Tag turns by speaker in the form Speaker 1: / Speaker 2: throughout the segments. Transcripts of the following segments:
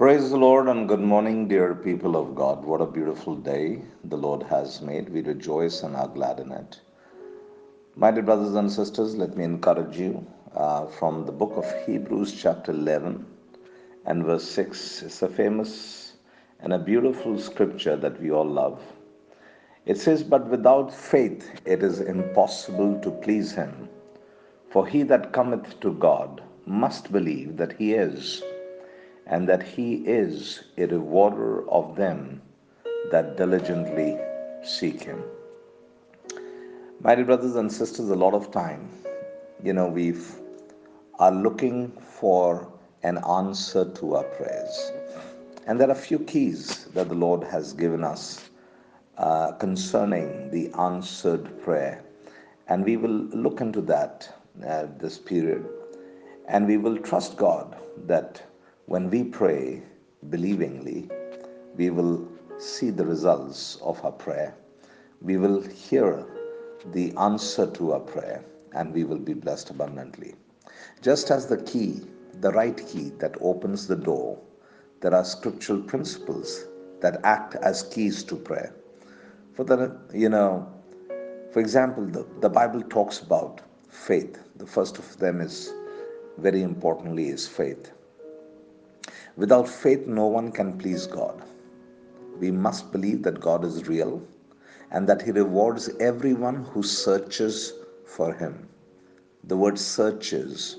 Speaker 1: Praise the Lord and good morning, dear people of God. What a beautiful day the Lord has made. We rejoice and are glad in it. My dear brothers and sisters, let me encourage you uh, from the book of Hebrews, chapter 11 and verse 6. It's a famous and a beautiful scripture that we all love. It says, But without faith it is impossible to please him. For he that cometh to God must believe that he is and that He is a rewarder of them that diligently seek Him. My dear brothers and sisters, a lot of time, you know, we are looking for an answer to our prayers. And there are few keys that the Lord has given us uh, concerning the answered prayer. And we will look into that uh, this period. And we will trust God that when we pray believingly, we will see the results of our prayer. We will hear the answer to our prayer and we will be blessed abundantly. Just as the key, the right key that opens the door, there are scriptural principles that act as keys to prayer. For the, you know, for example, the, the Bible talks about faith. The first of them is very importantly is faith. Without faith, no one can please God. We must believe that God is real and that He rewards everyone who searches for Him. The word searches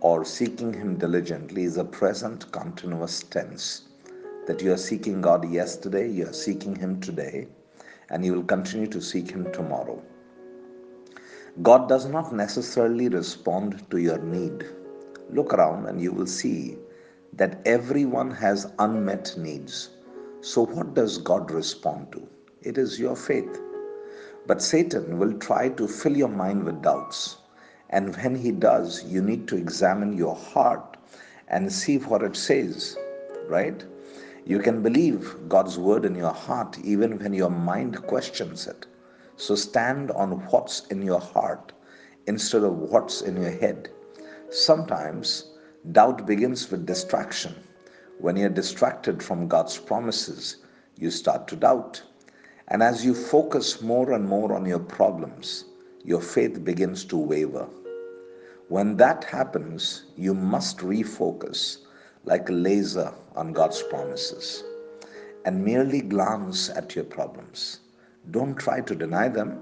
Speaker 1: or seeking Him diligently is a present continuous tense. That you are seeking God yesterday, you are seeking Him today, and you will continue to seek Him tomorrow. God does not necessarily respond to your need. Look around and you will see that everyone has unmet needs. So, what does God respond to? It is your faith. But Satan will try to fill your mind with doubts. And when he does, you need to examine your heart and see what it says, right? You can believe God's word in your heart even when your mind questions it. So stand on what's in your heart instead of what's in your head. Sometimes Doubt begins with distraction. When you're distracted from God's promises, you start to doubt. And as you focus more and more on your problems, your faith begins to waver. When that happens, you must refocus like a laser on God's promises and merely glance at your problems. Don't try to deny them,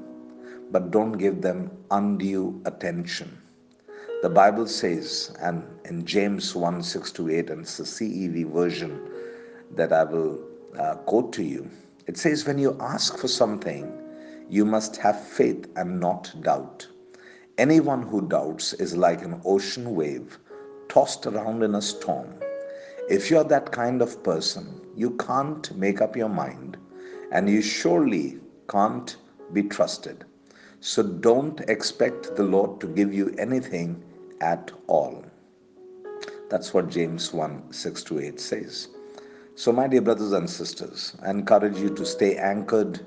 Speaker 1: but don't give them undue attention. The Bible says, and in James 1 6 to 8, and it's the CEV version that I will uh, quote to you, it says, When you ask for something, you must have faith and not doubt. Anyone who doubts is like an ocean wave tossed around in a storm. If you're that kind of person, you can't make up your mind and you surely can't be trusted. So don't expect the Lord to give you anything at all. That's what James 1 6 to 8 says. So, my dear brothers and sisters, I encourage you to stay anchored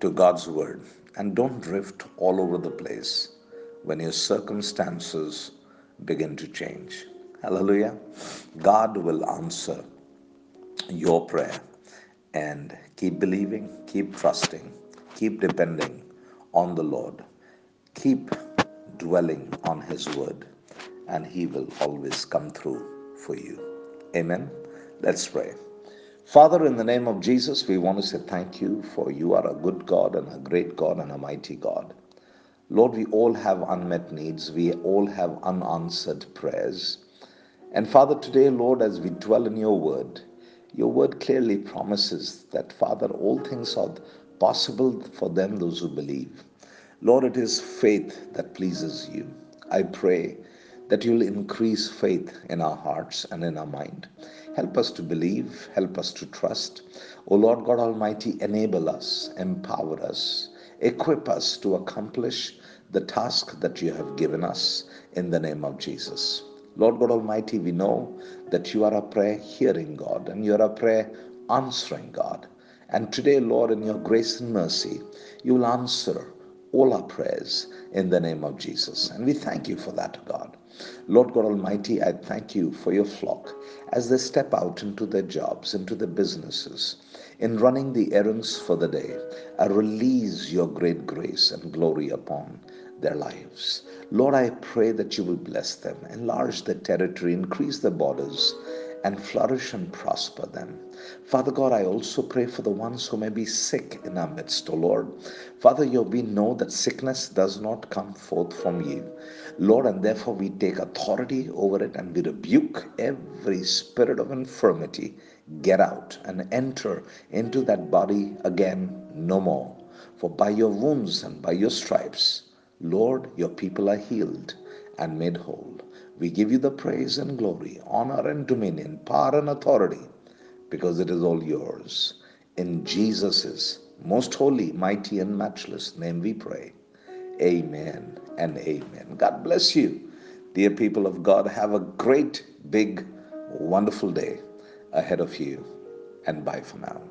Speaker 1: to God's word and don't drift all over the place when your circumstances begin to change. Hallelujah. God will answer your prayer and keep believing, keep trusting, keep depending on the Lord, keep dwelling on His word and He will always come through for you. Amen. Let's pray. Father, in the name of Jesus, we want to say thank you for you are a good God and a great God and a mighty God. Lord, we all have unmet needs, we all have unanswered prayers. And Father, today, Lord, as we dwell in your word, your word clearly promises that, Father, all things are possible for them, those who believe. Lord, it is faith that pleases you. I pray that you'll increase faith in our hearts and in our mind. Help us to believe, help us to trust. O Lord God Almighty, enable us, empower us, equip us to accomplish the task that you have given us in the name of Jesus. Lord God Almighty, we know that you are a prayer hearing God and you are a prayer answering God. And today, Lord, in your grace and mercy, you will answer all our prayers in the name of Jesus. And we thank you for that, God. Lord God Almighty, I thank you for your flock as they step out into their jobs, into their businesses, in running the errands for the day. I release your great grace and glory upon their lives. Lord, I pray that you will bless them, enlarge their territory, increase their borders, and flourish and prosper them. Father God, I also pray for the ones who may be sick in our midst, O Lord. Father, you, we know that sickness does not come forth from you. Lord, and therefore we take authority over it and we rebuke every spirit of infirmity. Get out and enter into that body again no more. For by your wounds and by your stripes, Lord, your people are healed and made whole. We give you the praise and glory, honor and dominion, power and authority, because it is all yours. In Jesus' most holy, mighty, and matchless name we pray. Amen and amen. God bless you. Dear people of God, have a great, big, wonderful day ahead of you. And bye for now.